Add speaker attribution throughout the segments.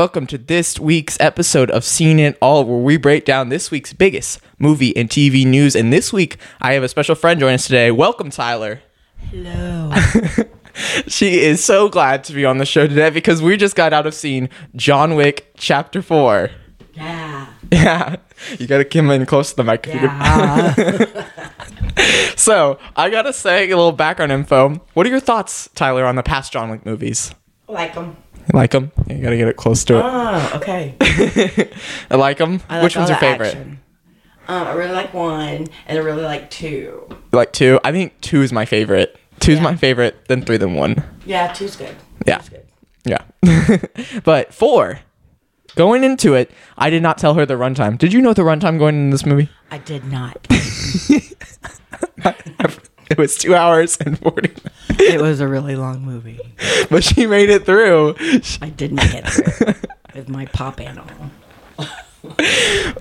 Speaker 1: welcome to this week's episode of Seen It All, where we break down this week's biggest movie and TV news. And this week, I have a special friend join us today. Welcome, Tyler.
Speaker 2: Hello.
Speaker 1: She is so glad to be on the show today because we just got out of seeing John Wick Chapter 4.
Speaker 2: yeah.
Speaker 1: Yeah, you gotta come in close to the mic. if you could-
Speaker 2: Yeah.
Speaker 1: So, I gotta say a little background info. What are your thoughts, Tyler, on the past John Wick movies?
Speaker 2: like them.
Speaker 1: You like them? You gotta get it close to it.
Speaker 2: Oh, okay.
Speaker 1: I like them.
Speaker 2: I like
Speaker 1: Which
Speaker 2: all
Speaker 1: one's your
Speaker 2: the
Speaker 1: favorite?
Speaker 2: action. Um, I really like one, and I really like two.
Speaker 1: You like two? I think two is my favorite. Two's
Speaker 2: Yeah.
Speaker 1: my favorite, then three, then one.
Speaker 2: Yeah, two's good.
Speaker 1: Yeah.
Speaker 2: Two's good.
Speaker 1: Yeah. but four, going into it, I did not tell her the runtime. Did you know the runtime going in this movie?
Speaker 2: I did not.
Speaker 1: It was two hours and 40
Speaker 2: it was a really long movie.
Speaker 1: But she made it through.
Speaker 2: I didn't get through with my pop animal.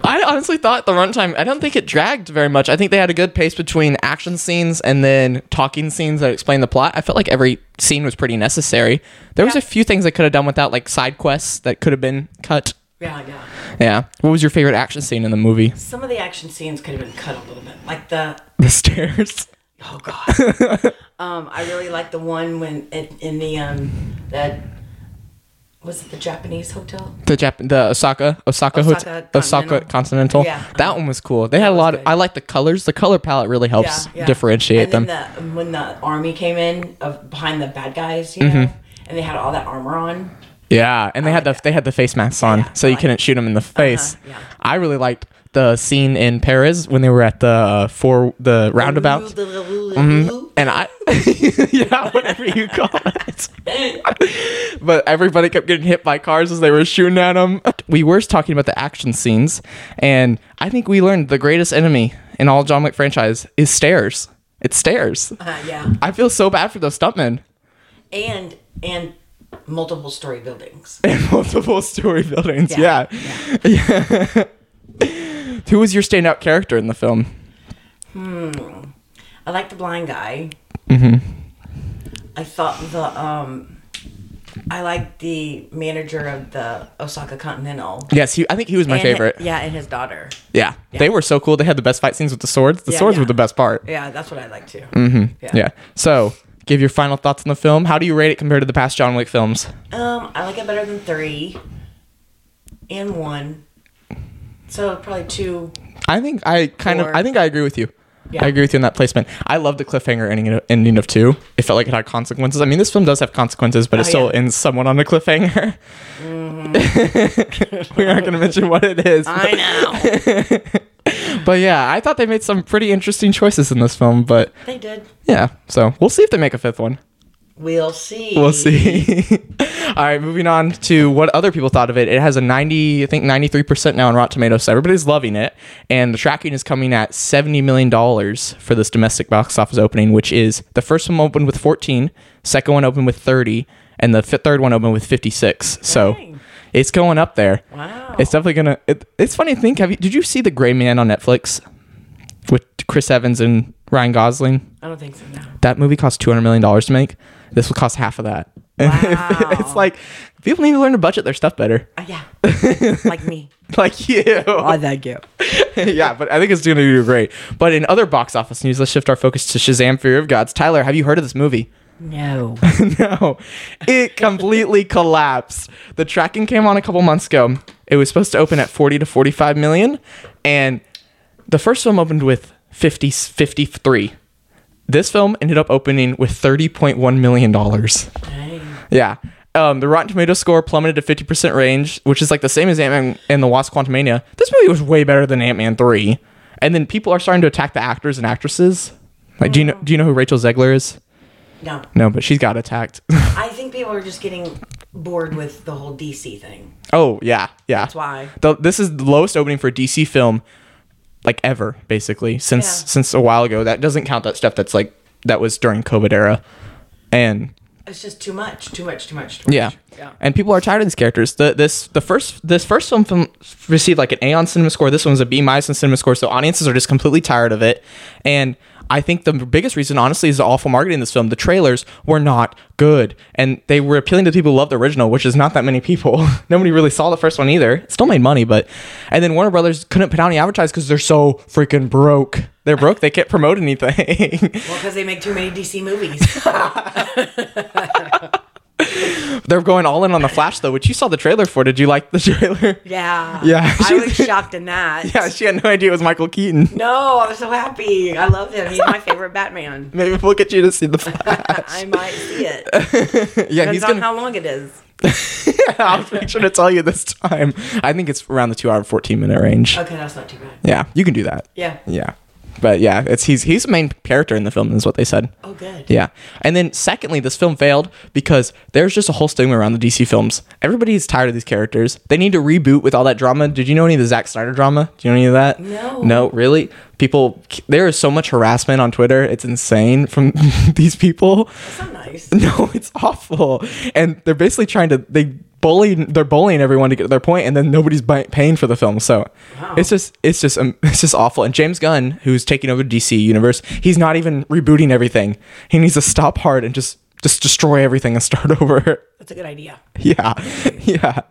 Speaker 1: I honestly thought the runtime, I don't think it dragged very much. I think they had a good pace between action scenes and then talking scenes that explain the plot. I felt like every scene was pretty necessary. There was
Speaker 2: Yeah.
Speaker 1: a few things they could have done without, like side quests that could have been cut.
Speaker 2: Yeah, yeah.
Speaker 1: Yeah. What was your favorite action scene in the movie?
Speaker 2: Some of the action scenes could have been cut a little bit, like the
Speaker 1: The stairs.
Speaker 2: Oh god. um, I really like the one when it, in the um that was it the Japanese hotel?
Speaker 1: The Jap- the Osaka Osaka
Speaker 2: Osaka
Speaker 1: Hotel Osaka
Speaker 2: Continental. Yeah.
Speaker 1: That one was cool. They had a lot of. I like the colors. The color palette really helps
Speaker 2: Yeah, yeah.
Speaker 1: differentiate
Speaker 2: and
Speaker 1: them.
Speaker 2: The, when the army came in of behind the bad guys, you
Speaker 1: Mm-hmm.
Speaker 2: and they had all that armor on.
Speaker 1: yeah, and they had the they had the face masks on, so you
Speaker 2: like
Speaker 1: couldn't shoot them in the face.
Speaker 2: yeah.
Speaker 1: I really liked the scene in Paris when they were at the uh, for the roundabout.
Speaker 2: Mm-hmm.
Speaker 1: And I, yeah, whatever you call it. but everybody kept getting hit by cars as they were shooting at them. We were talking about the action scenes, and I think we learned the greatest enemy in all John Wick franchise is stairs. It's stairs.
Speaker 2: Uh, yeah,
Speaker 1: I feel so bad for those stuntmen.
Speaker 2: and and multiple story buildings.
Speaker 1: And multiple story buildings. Yeah.
Speaker 2: Yeah,
Speaker 1: Yeah. Who was your standout character in the film? Hmm.
Speaker 2: I like the blind guy.
Speaker 1: Mm-hmm.
Speaker 2: I thought the um, I like the manager of the Osaka Continental.
Speaker 1: Yes, he, I think he was my
Speaker 2: And
Speaker 1: favorite.
Speaker 2: yeah, and his daughter.
Speaker 1: Yeah. They were so cool. They had the best fight scenes with the swords. The
Speaker 2: Yeah,
Speaker 1: swords
Speaker 2: yeah.
Speaker 1: were the best part.
Speaker 2: Yeah, that's what I like too.
Speaker 1: Mm-hmm.
Speaker 2: Yeah.
Speaker 1: Yeah. So, give your final thoughts on the film. How do you rate it compared to the past John Wick films?
Speaker 2: Um, I like it better than three and one. So probably two.
Speaker 1: I think I kind of I think I agree with you.
Speaker 2: Yeah.
Speaker 1: I agree with you on that placement. I love the cliffhanger ending, ending of two. It felt like it had consequences. I mean, this film does have consequences, but it
Speaker 2: Oh,
Speaker 1: still
Speaker 2: yeah.
Speaker 1: ends somewhat on a cliffhanger. Mm-hmm. we aren't going to mention what it is.
Speaker 2: I know.
Speaker 1: But yeah, I thought they made some pretty interesting choices in this film. But
Speaker 2: they did.
Speaker 1: yeah, so we'll see if they make a fifth one.
Speaker 2: We'll see.
Speaker 1: We'll see. All right, moving on to what other people thought of it. It has a 90, I think 93% now on Rotten Tomatoes. So everybody's loving it. And the tracking is coming at $70 million for this domestic box office opening, which is the first one opened with 14, second one opened with 30, and the fi- third one opened with 56. So it's going up there.
Speaker 2: Wow.
Speaker 1: It's definitely going to. It's funny to think. Have you, did you see The Gray Man on Netflix with Chris Evans and Ryan Gosling?
Speaker 2: I don't think so. No.
Speaker 1: that movie cost two hundred million dollars to make. This will cost half of that.
Speaker 2: Wow.
Speaker 1: it's like people need to learn to budget their stuff better.
Speaker 2: Uh, yeah. like me.
Speaker 1: like you.
Speaker 2: thank you.
Speaker 1: yeah, but I think it's going to do great. But in other box office news, let's shift our focus to Shazam: Fear of Gods. Tyler, have you heard of this movie?
Speaker 2: No.
Speaker 1: no, it completely collapsed. The tracking came on a couple months ago. It was supposed to open at 40 to 45 million, and the first film opened with 50, 53. This film ended up opening with 30.1 million dollars.
Speaker 2: Dang.
Speaker 1: Yeah. Um, the Rotten Tomato score plummeted to 50% range, which is like the same as Ant Man and the Wasp Quantumania. This movie was way better than Ant Man 3. And then people are starting to attack the actors and actresses. Like, do you know, do you know who Rachel Zegler is?
Speaker 2: No.
Speaker 1: No, but she's got attacked.
Speaker 2: I think people are just getting bored with the whole DC thing.
Speaker 1: oh, yeah. Yeah.
Speaker 2: That's why.
Speaker 1: The, this is the lowest opening for a DC film like ever, basically, since
Speaker 2: Yeah.
Speaker 1: since a while ago. That doesn't count that stuff that's like that was during COVID era. And
Speaker 2: It's just too much. Too much. Too much. Too much.
Speaker 1: Yeah.
Speaker 2: Yeah.
Speaker 1: And people are tired of these characters. The this the first this first film, film received like an A on cinema score. This one was a B minus on cinema score. So audiences are just completely tired of it. And I think the biggest reason, honestly, is the awful marketing in this film. The trailers were not good, and they were appealing to people who love the original, which is not that many people. Nobody really saw the first one either. It still made money, but and then Warner Brothers couldn't put out any advertise because they're so freaking broke. They're broke. They can't promote anything.
Speaker 2: Well, because they make too many DC movies.
Speaker 1: they're going all in on the Flash though, which you saw the trailer for. Did you like the trailer?
Speaker 2: yeah.
Speaker 1: Yeah,
Speaker 2: I was shocked in that.
Speaker 1: Yeah, she had no idea it was Michael Keaton.
Speaker 2: No, I was so happy. I love him. He's my favorite Batman.
Speaker 1: Maybe we'll get you to see the Flash.
Speaker 2: I might see it.
Speaker 1: yeah,
Speaker 2: Depends
Speaker 1: he's
Speaker 2: on
Speaker 1: gonna.
Speaker 2: how long it is.
Speaker 1: I'll make sure to tell you this time. I think it's around the two hour and fourteen minute range.
Speaker 2: Okay, that's not too bad.
Speaker 1: Yeah, you can do that.
Speaker 2: Yeah.
Speaker 1: Yeah, but yeah, it's he's he's the main character in the film. Is what they said.
Speaker 2: Oh, good.
Speaker 1: Yeah. And then secondly, this film failed because there's just a whole stigma around the DC films. Everybody's tired of these characters. They need to reboot with all that drama. Did you know any of the Zack Snyder drama? Do you know any of that?
Speaker 2: No.
Speaker 1: No, really? People there is so much harassment on Twitter. It's insane from these people.
Speaker 2: That's not nice.
Speaker 1: No, it's awful. And they're basically trying to they bully they're bullying everyone to get to their point and then nobody's buy, paying for the film. So
Speaker 2: Wow.
Speaker 1: it's just it's just um, it's just awful. And James Gunn, who's taking over DC universe, he's not even rebooting everything. He needs to stop hard and just just destroy everything and start over.
Speaker 2: That's a good idea.
Speaker 1: yeah. Yeah.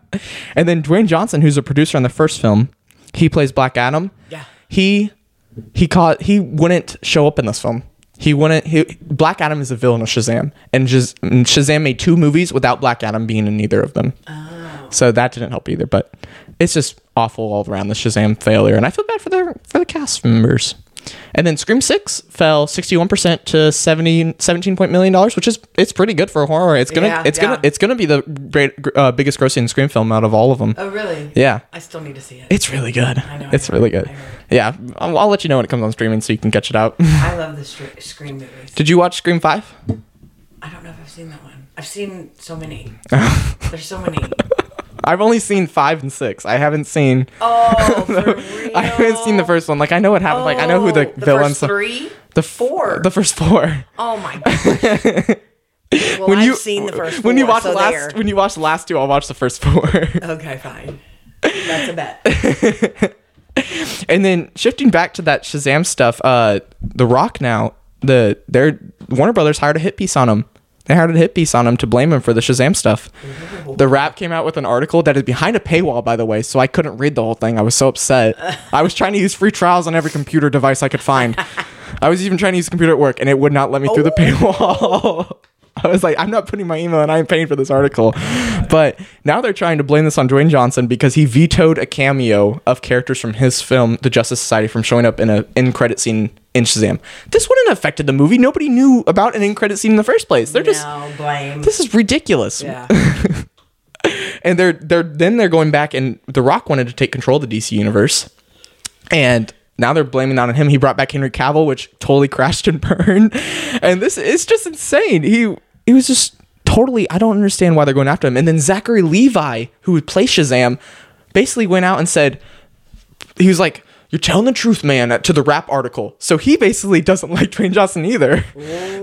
Speaker 1: And then Dwayne Johnson, who's a producer on the first film, he plays Black Adam.
Speaker 2: Yeah.
Speaker 1: He he caught he wouldn't show up in this film. He wouldn't. He, Black Adam is a villain of Shazam, and just and Shazam made two movies without Black Adam being in either of them. Oh. So that didn't help either. But it's just awful all around the Shazam failure, and I feel bad for the for the cast members. And then Scream Six fell sixty one percent to 70, 17 point million dollars, which is it's pretty good for a horror. It's gonna
Speaker 2: Yeah,
Speaker 1: it's
Speaker 2: yeah.
Speaker 1: gonna it's gonna be the great, uh, biggest grossing Scream film out of all of them.
Speaker 2: Oh, really?
Speaker 1: Yeah.
Speaker 2: I still need to see it.
Speaker 1: It's really good.
Speaker 2: I know,
Speaker 1: It's
Speaker 2: heard,
Speaker 1: really good. Yeah, I'll, I'll let you know when it comes on streaming so you can catch it out.
Speaker 2: I love the str- Scream movies.
Speaker 1: Did you watch Scream Five?
Speaker 2: I don't know if I've seen that one. I've seen so many. There's so many.
Speaker 1: I've only seen five and six. I haven't seen.
Speaker 2: Oh, for real?
Speaker 1: I haven't seen the first one. Like I know what happened. like I know who the,
Speaker 2: Oh, the
Speaker 1: villains.
Speaker 2: First three?
Speaker 1: the f-
Speaker 2: four.
Speaker 1: The first four.
Speaker 2: Oh my god. Well, I've seen the first four.
Speaker 1: when you watch
Speaker 2: so
Speaker 1: the last
Speaker 2: there.
Speaker 1: when you watch the last two, I'll watch the first four.
Speaker 2: Okay, fine. That's a bet.
Speaker 1: and then shifting back to that Shazam stuff, uh, The Rock now the their Warner Brothers hired a hit piece on him. They hired a hit piece on him to blame him for the Shazam stuff. The Wrap came out with an article that is behind a paywall, by the way, so I couldn't read the whole thing. I was so upset. I was trying to use free trials on every computer device I could find. I was even trying to use a computer at work, and it would not let me through the oh. paywall. I was like, I'm not putting my email and I'm paying for this article. But now they're trying to blame this on Dwayne Johnson because he vetoed a cameo of characters from his film, The Justice Society, from showing up in a in credit scene in Shazam. This wouldn't have affected the movie. Nobody knew about an in credit scene in the first place. They're just
Speaker 2: no blame.
Speaker 1: this is ridiculous.
Speaker 2: Yeah.
Speaker 1: And they're they're then they're going back and The Rock wanted to take control of the DC universe. And now they're blaming that on him. He brought back Henry Cavill, which totally crashed and burned. And this is just insane. He he was just totally I don't understand why they're going after him. And then Zachary Levi, who would play Shazam, basically went out and said he was like, "You're telling the truth, man," to the Wrap article. So he basically doesn't like Dwayne Johnson either.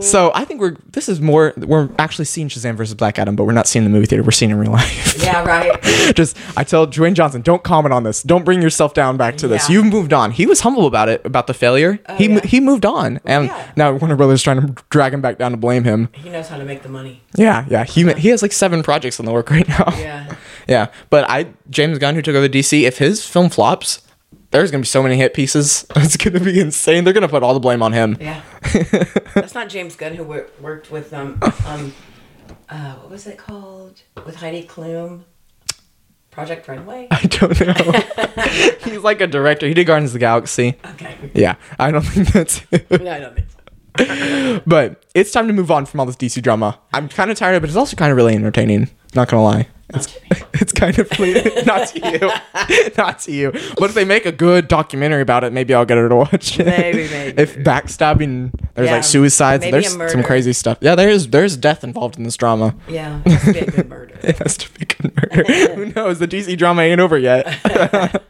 Speaker 1: So I think we're this is more we're actually seeing Shazam versus Black Adam, but we're not seeing the movie theater. We're seeing it in real life.
Speaker 2: Yeah, right.
Speaker 1: Just I tell Dwayne Johnson, don't comment on this. Don't bring yourself down back to this.
Speaker 2: Yeah.
Speaker 1: You've moved on. He was humble about it, about the failure. Oh, he
Speaker 2: yeah?
Speaker 1: he moved on, oh, and
Speaker 2: yeah.
Speaker 1: now Warner Brothers is trying to drag him back down to blame him.
Speaker 2: He knows how to make the money.
Speaker 1: Yeah, yeah. He he has like seven projects in the work right now.
Speaker 2: Yeah.
Speaker 1: Yeah, but I James Gunn who took over DC, if his film flops, there's gonna be so many hit pieces. It's gonna be insane. They're gonna put all the blame on him.
Speaker 2: Yeah. That's not James Gunn who wor- worked with um um uh what was it called with Heidi Klum? Project Runway.
Speaker 1: I don't know. He's like a director. He did Guardians of the Galaxy.
Speaker 2: Okay.
Speaker 1: Yeah, I don't think that's.
Speaker 2: No, I don't think so.
Speaker 1: but it's time to move on from all this DC drama. I'm kind of tired of it, but it's also kind of really entertaining. Not gonna lie. It's, it's kind of not to you, not to you. But if they make a good documentary about it, maybe I'll get her to watch it.
Speaker 2: Maybe, maybe.
Speaker 1: If backstabbing, there's
Speaker 2: Yeah,
Speaker 1: like suicides,
Speaker 2: maybe
Speaker 1: there's some crazy stuff. Yeah, there is. There's death involved in this drama.
Speaker 2: Yeah, it has to be a good murder.
Speaker 1: It has to be good murder. Who knows? The DC drama ain't over yet.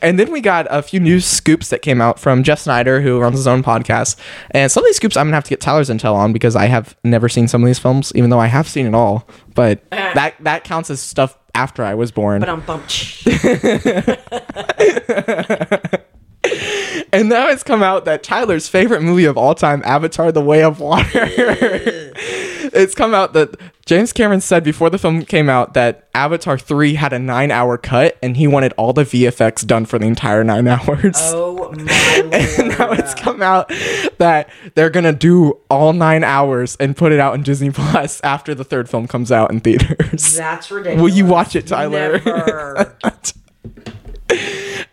Speaker 1: And then we got a few news scoops that came out from Jeff Sneider, who runs his own podcast. And some of these scoops I'm gonna have to get Tyler's intel on because I have never seen some of these films, even though I have seen it all. But ah. that that counts as stuff after I was born.
Speaker 2: But I'm bumped.
Speaker 1: and now it's come out that Tyler's favorite movie of all time, Avatar: The Way of Water. it's come out that James Cameron said before the film came out that Avatar 3 had a 9-hour cut and he wanted all the VFX done for the entire 9 hours.
Speaker 2: Oh my lord.
Speaker 1: And now it's come out that they're gonna do all nine hours and put it out in Disney Plus after the third film comes out in theaters.
Speaker 2: That's ridiculous.
Speaker 1: Will you watch it, Tyler?
Speaker 2: Never.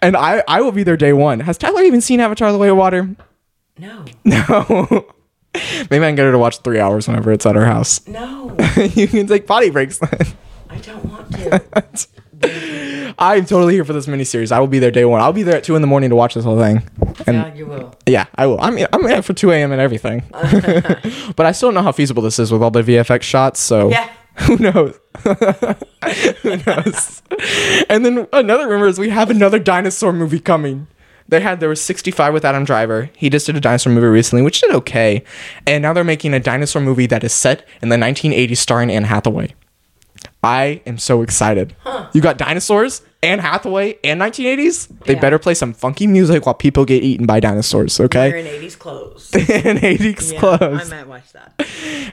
Speaker 1: and I, I will be there day one. Has Tyler even seen Avatar: The Way of Water?
Speaker 2: no.
Speaker 1: No. Maybe I can get her to watch three hours whenever it's at her house.
Speaker 2: No.
Speaker 1: you can take potty breaks then.
Speaker 2: I don't want to.
Speaker 1: I'm totally here for this miniseries. I will be there day one. I'll be there at two in the morning to watch this whole thing. And
Speaker 2: yeah, you will.
Speaker 1: Yeah, I will. I mean, I'm in for 2 a.m. and everything. but I still don't know how feasible this is with all the VFX shots. So
Speaker 2: Yeah.
Speaker 1: who knows? who knows? And then another rumor is we have another dinosaur movie coming. They had there was 65 with Adam Driver. He just did a dinosaur movie recently, which did okay. And now they're making a dinosaur movie that is set in the 1980s, starring Anne Hathaway. I am so excited. You got dinosaurs, Anne Hathaway, and 1980s. They
Speaker 2: Yeah.
Speaker 1: better play some funky music while people get eaten by dinosaurs, okay?
Speaker 2: We're in 80s clothes.
Speaker 1: and 80s
Speaker 2: Yeah,
Speaker 1: clothes.
Speaker 2: I might watch that.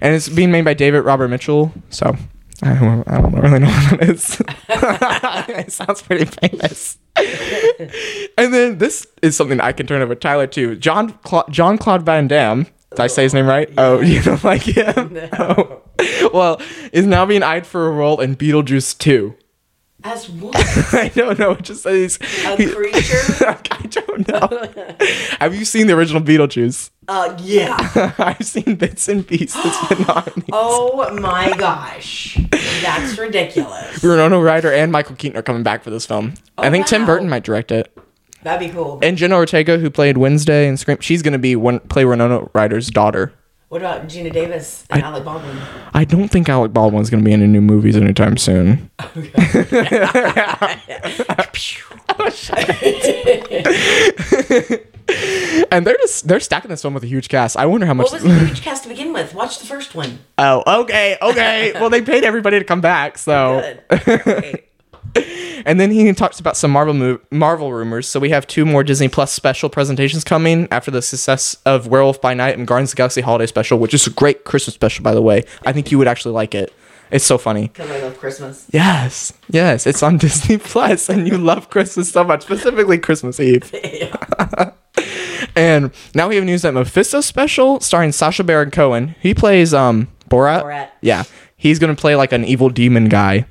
Speaker 1: and it's being made by David Robert Mitchell. So I don't, I don't really know what that is. it sounds pretty famous. And then this is something I can turn over Tyler to. John Cla- John Claude Van Damme. Did I say his name right? Oh, you don't like him?
Speaker 2: No.
Speaker 1: Oh. Well, is now being eyed for a role in Beetlejuice 2.
Speaker 2: As what?
Speaker 1: I don't know. It just says
Speaker 2: A
Speaker 1: he-
Speaker 2: creature?
Speaker 1: I don't know. Have you seen the original Beetlejuice?
Speaker 2: Uh, yeah.
Speaker 1: I've seen bits and pieces, but not.
Speaker 2: Oh my gosh. That's ridiculous.
Speaker 1: Winona Ryder and Michael Keaton are coming back for this film. I think Tim. Burton might direct it.
Speaker 2: That'd be cool.
Speaker 1: And Jenna Ortega, who played Wednesday in Scream, she's going to be one play Winona Ryder's daughter.
Speaker 2: What about Geena Davis and Alec Baldwin?
Speaker 1: I don't think Alec Baldwin's going to be in any new movies anytime soon. and they're just they're stacking this film with a huge cast. I wonder how much.
Speaker 2: What was the huge cast to begin with? Watch the first one.
Speaker 1: oh, okay, okay. well, they paid everybody to come back, so.
Speaker 2: Good. Great.
Speaker 1: And then he talks about some Marvel mo- Marvel rumors. So we have two more Disney Plus special presentations coming after the success of Werewolf by Night and Guardians of the Galaxy Holiday Special, which is a great Christmas special, by the way. I think you would actually like it. It's so funny.
Speaker 2: Because I love Christmas.
Speaker 1: Yes, yes, it's on Disney Plus, and you love Christmas so much, specifically Christmas Eve. And now we have news that Mephisto special starring Sacha Baron Cohen. He plays um Borat.
Speaker 2: Borat.
Speaker 1: Yeah, he's gonna play like an evil demon guy.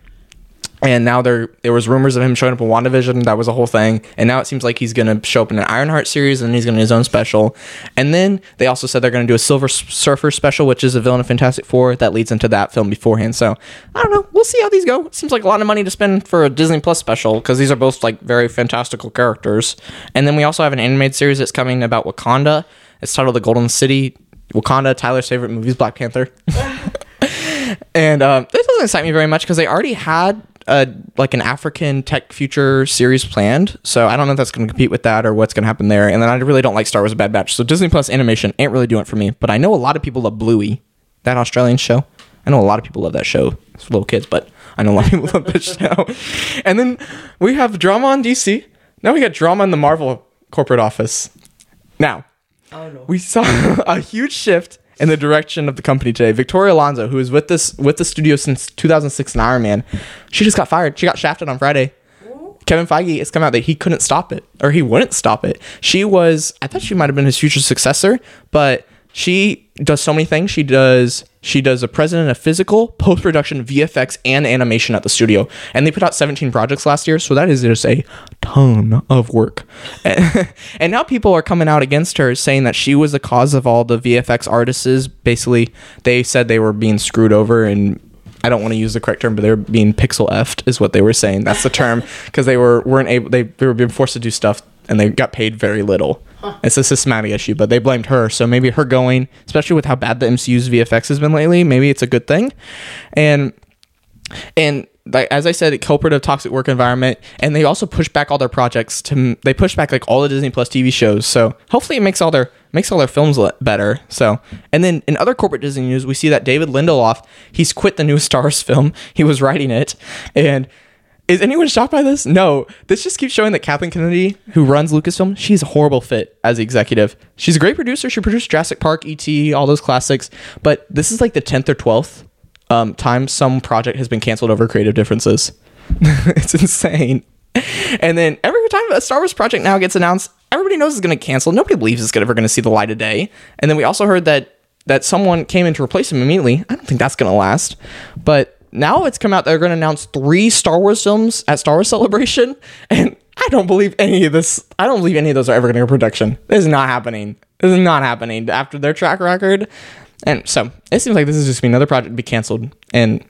Speaker 1: And now there there was rumors of him showing up in WandaVision. That was a whole thing. And now it seems like he's gonna show up in an Ironheart series, and he's gonna his own special. And then they also said they're gonna do a Silver Surfer special, which is a villain of Fantastic Four that leads into that film beforehand. So I don't know. We'll see how these go. Seems like a lot of money to spend for a Disney Plus special because these are both like very fantastical characters. And then we also have an animated series that's coming about Wakanda. It's titled The Golden City. Wakanda, Tyler's favorite movie is Black Panther. and um, this doesn't excite me very much because they already had a like an African tech future series planned. So I don't know if that's going to compete with that or what's going to happen there. And then I really don't like Star Wars: A Bad Batch. So Disney Plus animation ain't really doing it for me. But I know a lot of people love Bluey, that Australian show. I know a lot of people love that show. It's for little kids, but I know a lot of people love that show. And then we have drama on DC. Now we got drama in the Marvel corporate office. Now,
Speaker 2: Oh no.
Speaker 1: we saw a huge shift in the direction of the company today. Victoria Alonso, who is with this with the studio since 2006 in Iron Man, she just got fired. She got shafted on Friday. Kevin Feige has come out that he couldn't stop it, or he wouldn't stop it. She was, I thought she might have been his future successor, but she does so many things. She does, she does a president of physical, post production, VFX, and animation at the studio, and they put out 17 projects last year, so that is just a ton of work. and now people are coming out against her, saying that she was the cause of all the VFX artists. Basically, they said they were being screwed over and I don't want to use the correct term, but they were being pixel effed, is what they were saying. That's the term because they were weren't able. They, they were being forced to do stuff and they got paid very little. It's a systematic issue, but they blamed her. So maybe her going, especially with how bad the MCU's VFX has been lately, maybe it's a good thing. And and like as I said, culprit of toxic work environment, and they also push back all their projects to they push back like all the Disney Plus TV shows. So hopefully it makes all their makes all their films better. So and then in other corporate Disney news, we see that David Lindelof he's quit the new Stars film. He was writing it, and is anyone shocked by this? No. This just keeps showing that Kathleen Kennedy, who runs Lucasfilm, she's a horrible fit as executive. She's a great producer. She produced Jurassic Park, E.T., all those classics. But this is like the 10th or 12th um, time some project has been canceled over creative differences. it's insane. And then every time a Star Wars project now gets announced, everybody knows it's going to cancel. Nobody believes it's ever going to see the light of day. And then we also heard that that someone came in to replace him immediately. I don't think that's going to last. But now it's come out they're going to announce three Star Wars films at Star Wars Celebration, and I don't believe any of this. I don't believe any of those are ever going to go production. This is not happening. This is not happening after their track record. And so it seems like this is just another project to be canceled. And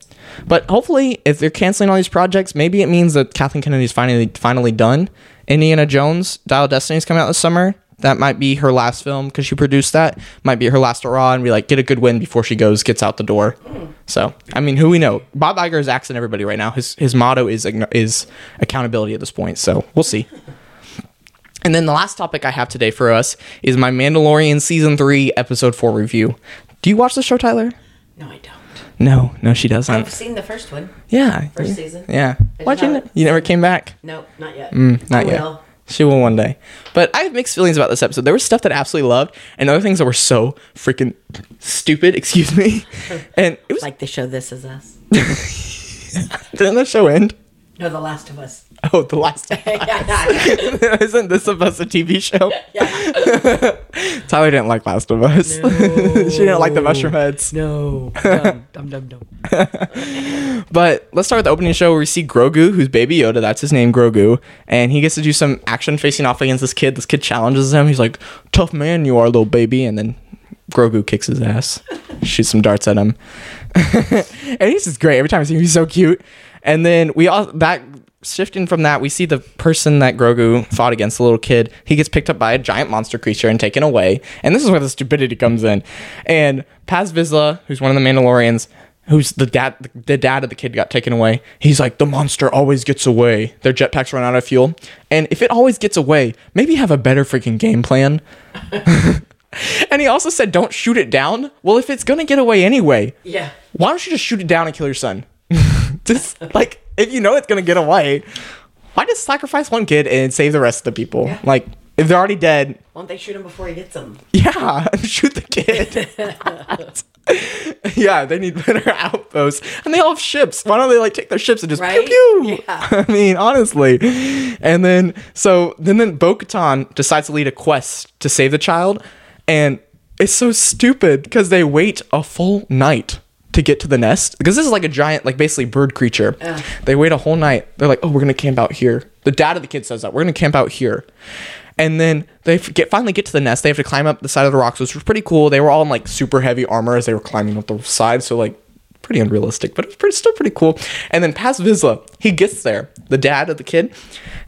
Speaker 1: but hopefully, if they're canceling all these projects, maybe it means that Kathleen Kennedy's finally finally done. Indiana Jones, Dial Destiny is coming out this summer. That might be her last film because she produced that. Might be her last hurrah, and we like get a good win before she goes gets out the door. So I mean, who we know? Bob Iger is axing everybody right now. His his motto is is accountability at this point. So we'll see. And then the last topic I have today for us is my Mandalorian season three episode four review. Do you watch the show, Tyler?
Speaker 2: No, I don't.
Speaker 1: No, no, she doesn't.
Speaker 2: I've seen the first one.
Speaker 1: yeah,
Speaker 2: First season.
Speaker 1: Yeah.
Speaker 2: I
Speaker 1: Why'd you? ne- You never came back.
Speaker 2: No, not yet.
Speaker 1: Mm, not
Speaker 2: I
Speaker 1: yet.
Speaker 2: will.
Speaker 1: She will one day. But I have mixed feelings about this episode. There was stuff that I absolutely loved, and other things that were so freaking stupid. Excuse me. And it was
Speaker 2: Like the show This Is Us.
Speaker 1: didn't the show end?
Speaker 2: No, The Last of Us.
Speaker 1: Oh, the last. Yeah. Isn't this supposed a TV show?
Speaker 2: yeah.
Speaker 1: Tyler didn't like Last of Us. No. she didn't like the mushroom heads.
Speaker 2: No. Dum, dum, dum, dum.
Speaker 1: But let's start with the opening show where we see Grogu, who's Baby Yoda. That's his name, Grogu. And he gets to do some action facing off against this kid. This kid challenges him. He's like, tough man you are, little baby. And then Grogu kicks his ass, shoots some darts at him. and he's just great. Every time I see him, he's so cute. And then we all, that, shifting from that, we see the person that Grogu fought against, the little kid. He gets picked up by a giant monster creature and taken away. And this is where the stupidity comes in. And Paz Vizsla, who's one of the Mandalorians, who's the dad the dad of the kid got taken away he's like the monster always gets away their jetpacks run out of fuel and if it always gets away maybe have a better freaking game plan and he also said don't shoot it down well if it's gonna get away anyway
Speaker 2: Yeah.
Speaker 1: why don't you just shoot it down and kill your son just like if you know it's gonna get away why just sacrifice one kid and save the rest of the people
Speaker 2: Yeah.
Speaker 1: like if they're already dead
Speaker 2: Won't they shoot him before he gets them?
Speaker 1: yeah, shoot the kid. yeah, they need better outposts. And they all have ships. Why don't they like take their ships and just
Speaker 2: Right?
Speaker 1: pew pew?
Speaker 2: Yeah.
Speaker 1: I mean, honestly. And then so then then Bo Katan decides to lead a quest to save the child. And it's so stupid because they wait a full night to get to the nest. Because this is like a giant, like basically bird creature.
Speaker 2: Yeah.
Speaker 1: They wait a whole night. They're like, oh, we're gonna camp out here. The dad of the kid says that we're gonna camp out here, and then they get finally get to the nest. They have to climb up the side of the rocks, which was pretty cool. They were all in like super heavy armor as they were climbing up the side, so like pretty unrealistic, but it's pretty, still pretty cool. And then Paz Vizsla, he gets there, the dad of the kid,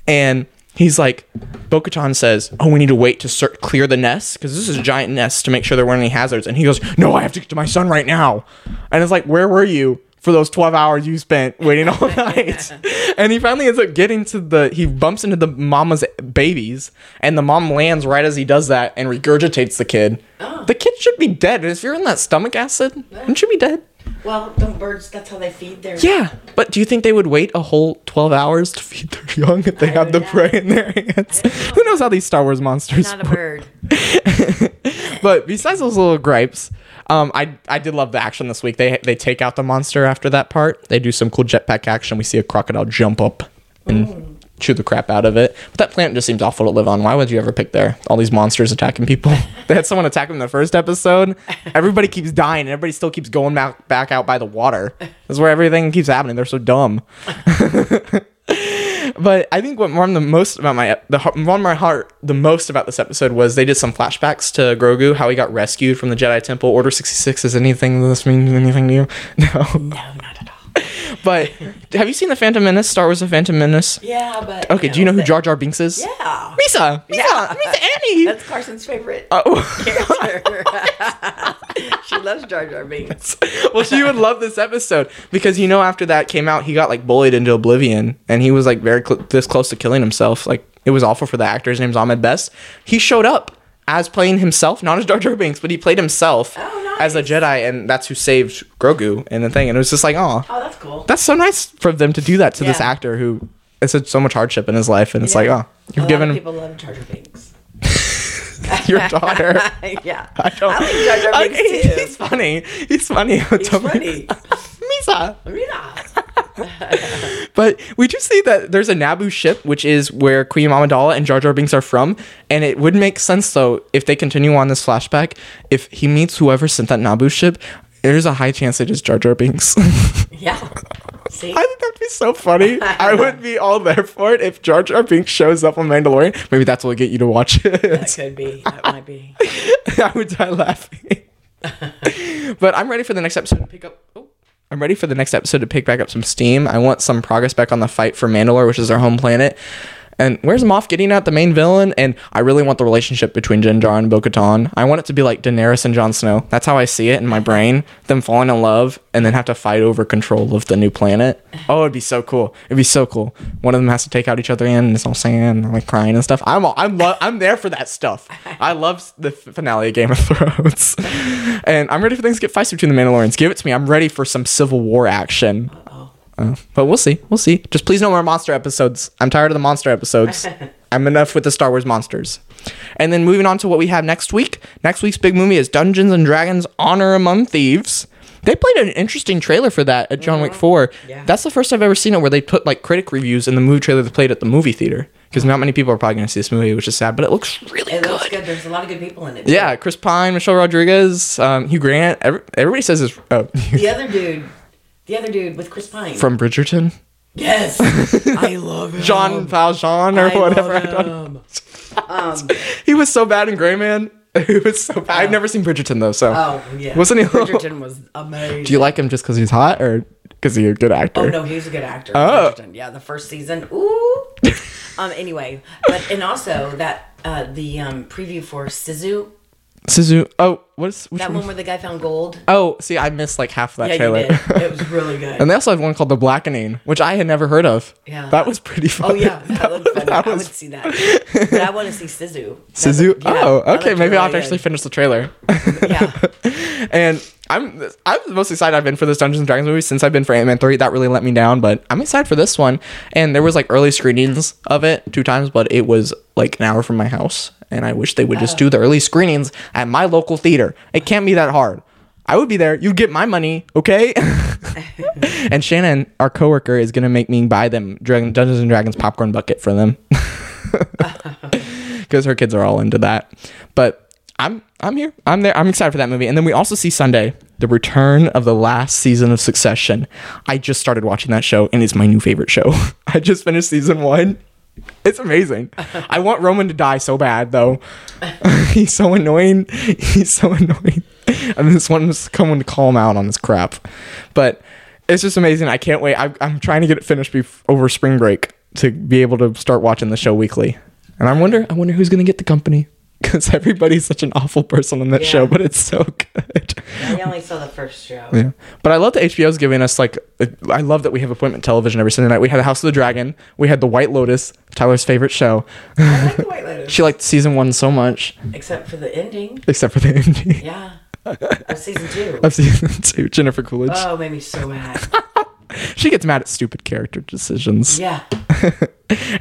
Speaker 1: and he's like, Bo-Katan says, "Oh, we need to wait to clear the nest because this is a giant nest to make sure there weren't any hazards." And he goes, "No, I have to get to my son right now." And it's like, "Where were you?" For those 12 hours you spent waiting all night. and he finally ends up getting to the, he bumps into the mama's babies, and the mom lands right as he does that and regurgitates the kid.
Speaker 2: Oh.
Speaker 1: The kid should be dead. If you're in that stomach acid, wouldn't you be dead?
Speaker 2: Well, don't birds, that's how they feed their.
Speaker 1: Yeah, but do you think they would wait a whole 12 hours to feed their young if they
Speaker 2: I
Speaker 1: have the
Speaker 2: know.
Speaker 1: prey in their hands? Who knows how these Star Wars monsters
Speaker 2: Not a bird.
Speaker 1: But besides those little gripes, um, I I did love the action this week. They they take out the monster after that part. They do some cool jetpack action. We see a crocodile jump up and chew the crap out of it. But that planet just seems awful to live on. Why would you ever pick there? All these monsters attacking people. they had someone attack them in the first episode. Everybody keeps dying, and everybody still keeps going back back out by the water. That's where everything keeps happening. They're so dumb. But I think what warmed the most about my the warmed my heart the most about this episode was they did some flashbacks to Grogu, how he got rescued from the Jedi Temple. Order sixty six is anything does this mean anything to you? No.
Speaker 2: No, all.
Speaker 1: But have you seen the Phantom Menace? Star Wars: The Phantom Menace.
Speaker 2: Yeah, but.
Speaker 1: Okay, do you know who Jar Jar Binks is?
Speaker 2: Yeah.
Speaker 1: Misa. Misa.
Speaker 2: Yeah.
Speaker 1: Misa Annie.
Speaker 2: That's Carson's favorite
Speaker 1: Oh.
Speaker 2: character. she loves Jar Jar Binks.
Speaker 1: well, she would love this episode because you know after that came out, he got like bullied into oblivion, and he was like very cl- this close to killing himself. Like it was awful for the actor. His name's Ahmed Best. He showed up as playing himself, not as Jar Jar Binks, but he played himself
Speaker 2: Oh,
Speaker 1: as a. Jedi, and that's who saved Grogu and the thing. And it was just like, oh,
Speaker 2: Oh, that's cool.
Speaker 1: that's so nice for them to do that to this actor who has had so much hardship in his life. And it's like, oh, you've given
Speaker 2: people love Jar Jar Binks.
Speaker 1: your daughter.
Speaker 2: yeah,
Speaker 1: I don't.
Speaker 2: I like Jar Jar Binks
Speaker 1: Okay,
Speaker 2: too.
Speaker 1: He's funny. He's funny.
Speaker 2: He's funny.
Speaker 1: Misa.
Speaker 2: Yeah.
Speaker 1: But we do see that there's a Naboo ship, which is where Queen Amidala and Jar Jar Binks are from. And it would make sense, though, if they continue on this flashback, if he meets whoever sent that Naboo ship, there's a high chance it is Jar Jar Binks.
Speaker 2: Yeah. See?
Speaker 1: I think that'd be so funny. I would be all there for it if Jar Jar Binks shows up on Mandalorian. Maybe that's what will get you to watch it.
Speaker 2: that could be. That might be.
Speaker 1: I would die laughing. but I'm ready for the next episode to pick up. Oh, I'm ready for the next episode to pick back up some steam. I want some progress back on the fight for Mandalore, which is our home planet. And where's Moff Gideon at the main villain? And I really want the relationship between Din Djarin and Bo-Katan. I want it to be like Daenerys and Jon Snow. That's how I see it in my brain. Them falling in love and then have to fight over control of the new planet. Oh, it'd be so cool. It'd be so cool. One of them has to take out each other and it's all sand, and like crying and stuff. I'm all, I'm lo- I'm there for that stuff. I love the f- finale of Game of Thrones, and I'm ready for things to get feisty between the Mandalorians. Give it to me. I'm ready for some Civil War action. Uh, but we'll see. We'll see. Just please no more monster episodes. I'm tired of the monster episodes. I'm enough with the Star Wars monsters. And then moving on to what we have next week. Next week's big movie is Dungeons and Dragons Honor Among Thieves. They played an interesting trailer for that at John Wick 4.
Speaker 2: Yeah.
Speaker 1: That's the first I've ever seen it where they put like critic reviews in the movie trailer they played at the movie theater. Because not many people are probably going to see this movie, which is sad, but it looks really
Speaker 2: It
Speaker 1: good.
Speaker 2: looks good. There's a lot of good people in it.
Speaker 1: Yeah, Chris Pine, Michelle Rodriguez, um, Hugh Grant. Every, everybody says this oh,
Speaker 2: The other dude, the other dude with Chris Pine.
Speaker 1: from Bridgerton.
Speaker 2: yes, I love him.
Speaker 1: John Valjean or
Speaker 2: I
Speaker 1: whatever. I
Speaker 2: love
Speaker 1: don't.
Speaker 2: Um,
Speaker 1: He was so bad in Gray Man. He was so bad. I've never seen Bridgerton though, so.
Speaker 2: oh yeah,
Speaker 1: Wasn't he-
Speaker 2: Bridgerton was amazing.
Speaker 1: Do you like him just because he's hot or because he's a good actor?
Speaker 2: Oh no, he's a good actor.
Speaker 1: Oh.
Speaker 2: Bridgerton. Yeah, the first season. Ooh. um. Anyway, but and also that uh the um preview for Sisu,
Speaker 1: Suzu. Oh, what's which
Speaker 2: that
Speaker 1: one?
Speaker 2: one where the guy found gold.
Speaker 1: Oh, see, I missed like half of that
Speaker 2: Yeah,
Speaker 1: trailer.
Speaker 2: you did. It was really good.
Speaker 1: and they also have one called The Blackening, which I had never heard of.
Speaker 2: Yeah.
Speaker 1: That was pretty oh, fun.
Speaker 2: Oh yeah, that looked funny.
Speaker 1: that
Speaker 2: I
Speaker 1: was
Speaker 2: would see that. But I want to see Sisu. That
Speaker 1: Suzu.
Speaker 2: looked- yeah,
Speaker 1: oh, okay. Maybe I'll have to actually
Speaker 2: good.
Speaker 1: finish the trailer.
Speaker 2: Yeah.
Speaker 1: and I'm I'm the most excited I've been for this Dungeons and Dragons movie since I've been for Ant Man three. That really let me down, but I'm excited for this one. And there was like early screenings of it two times, but it was like an hour from my house, and I wish they would just oh. do the early screenings at my local theater. It can't be that hard. I would be there. You'd get my money, okay? and Shannon, our coworker, is gonna make me buy them Dragon, Dungeons and Dragons popcorn bucket for them because her kids are all into that. But I'm I'm here. I'm there. I'm excited for that movie. And then we also see Sunday the return of the last season of Succession. I just started watching that show, and it's my new favorite show. I just finished season one. It's amazing. I want Roman to die so bad, though. He's so annoying. He's so annoying. And this one's coming to call him out on this crap. But it's just amazing. I can't wait. I, I'm trying to get it finished bef- over spring break to be able to start watching the show weekly. And I wonder, I wonder who's gonna get the company because everybody's such an awful person on that show, but it's so good.
Speaker 2: I only saw the first show.
Speaker 1: Yeah, but I love that HBO's giving us like. Uh, I love that we have appointment television every Sunday night. We had the House of the Dragon. We had the White Lotus, Tyler's favorite show.
Speaker 2: I like the White Lotus.
Speaker 1: She liked season one so much,
Speaker 2: Except for the ending.
Speaker 1: except for the ending
Speaker 2: Yeah. Of season two.
Speaker 1: of season two. Jennifer Coolidge.
Speaker 2: Oh, made me so mad.
Speaker 1: she gets mad at stupid character decisions.
Speaker 2: Yeah.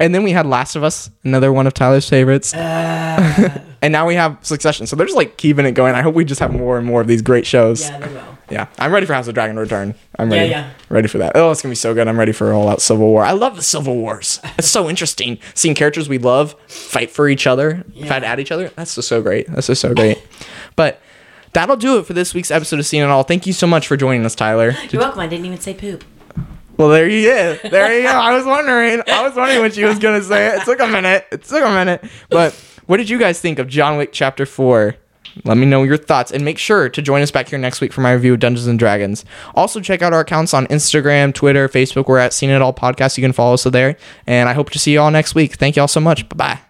Speaker 1: And then we had Last of Us, another one of Tyler's favorites.
Speaker 2: Uh,
Speaker 1: and now we have Succession. So they're just like keeping it going. I hope we just have more and more of these great shows.
Speaker 2: yeah, they will.
Speaker 1: Yeah, I'm ready for House of Dragon return. I'm
Speaker 2: Yeah,
Speaker 1: ready.
Speaker 2: yeah.
Speaker 1: Ready for that. Oh, it's gonna be so good. I'm ready for all out Civil War. I love the Civil Wars. It's so interesting seeing characters we love fight for each other, fight at each other. That's just so great. That's just so great. But that'll do it for this week's episode of Seen It All. Thank you so much for joining us, Tyler.
Speaker 2: You're welcome. I didn't even say poop.
Speaker 1: Well, there you is. There you go. I was wondering. I was wondering when she was gonna say. it. It took a minute. It took a minute. But what did you guys think of John Wick Chapter Four? Let me know your thoughts and make sure to join us back here next week for my review of Dungeons and Dragons. Also, check out our accounts on Instagram, Twitter, Facebook. We're at Seen It All Podcast. You can follow us there. And I hope to see you all next week. Thank you all so much. Bye bye.